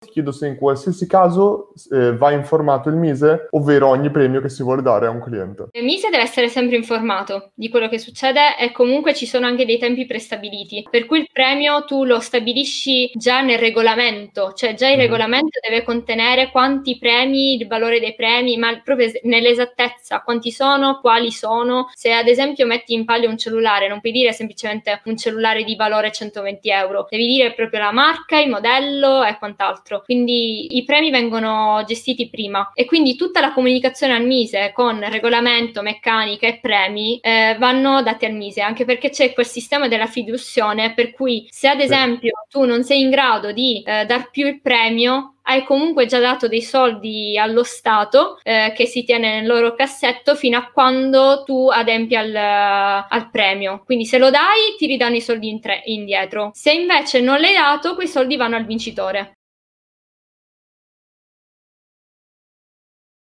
ti chiedo se in qualsiasi caso eh, va informato il Mise, ovvero ogni premio che si vuole dare a un cliente. Il Mise deve essere sempre informato di quello che succede e comunque ci sono anche dei tempi prestabiliti, per cui il premio tu lo stabilisci già nel regolamento, cioè già il mm-hmm. regolamento deve contenere quanti premi, il valore dei premi, ma proprio nell'esattezza quanti sono, quali sono. Se ad esempio metti in palio un cellulare, non puoi dire semplicemente un cellulare di valore 120 euro, devi dire proprio la marca, il modello e quant'altro. Quindi i premi vengono gestiti prima e quindi tutta la comunicazione al Mise con regolamento, meccanica e premi eh, vanno dati al Mise, anche perché c'è quel sistema della fiduzione per cui se ad esempio tu non sei in grado di eh, dar più il premio, hai comunque già dato dei soldi allo Stato eh, che si tiene nel loro cassetto fino a quando tu adempi al, al premio. Quindi se lo dai ti ridanno i soldi in tre, indietro. Se invece non l'hai dato, quei soldi vanno al vincitore.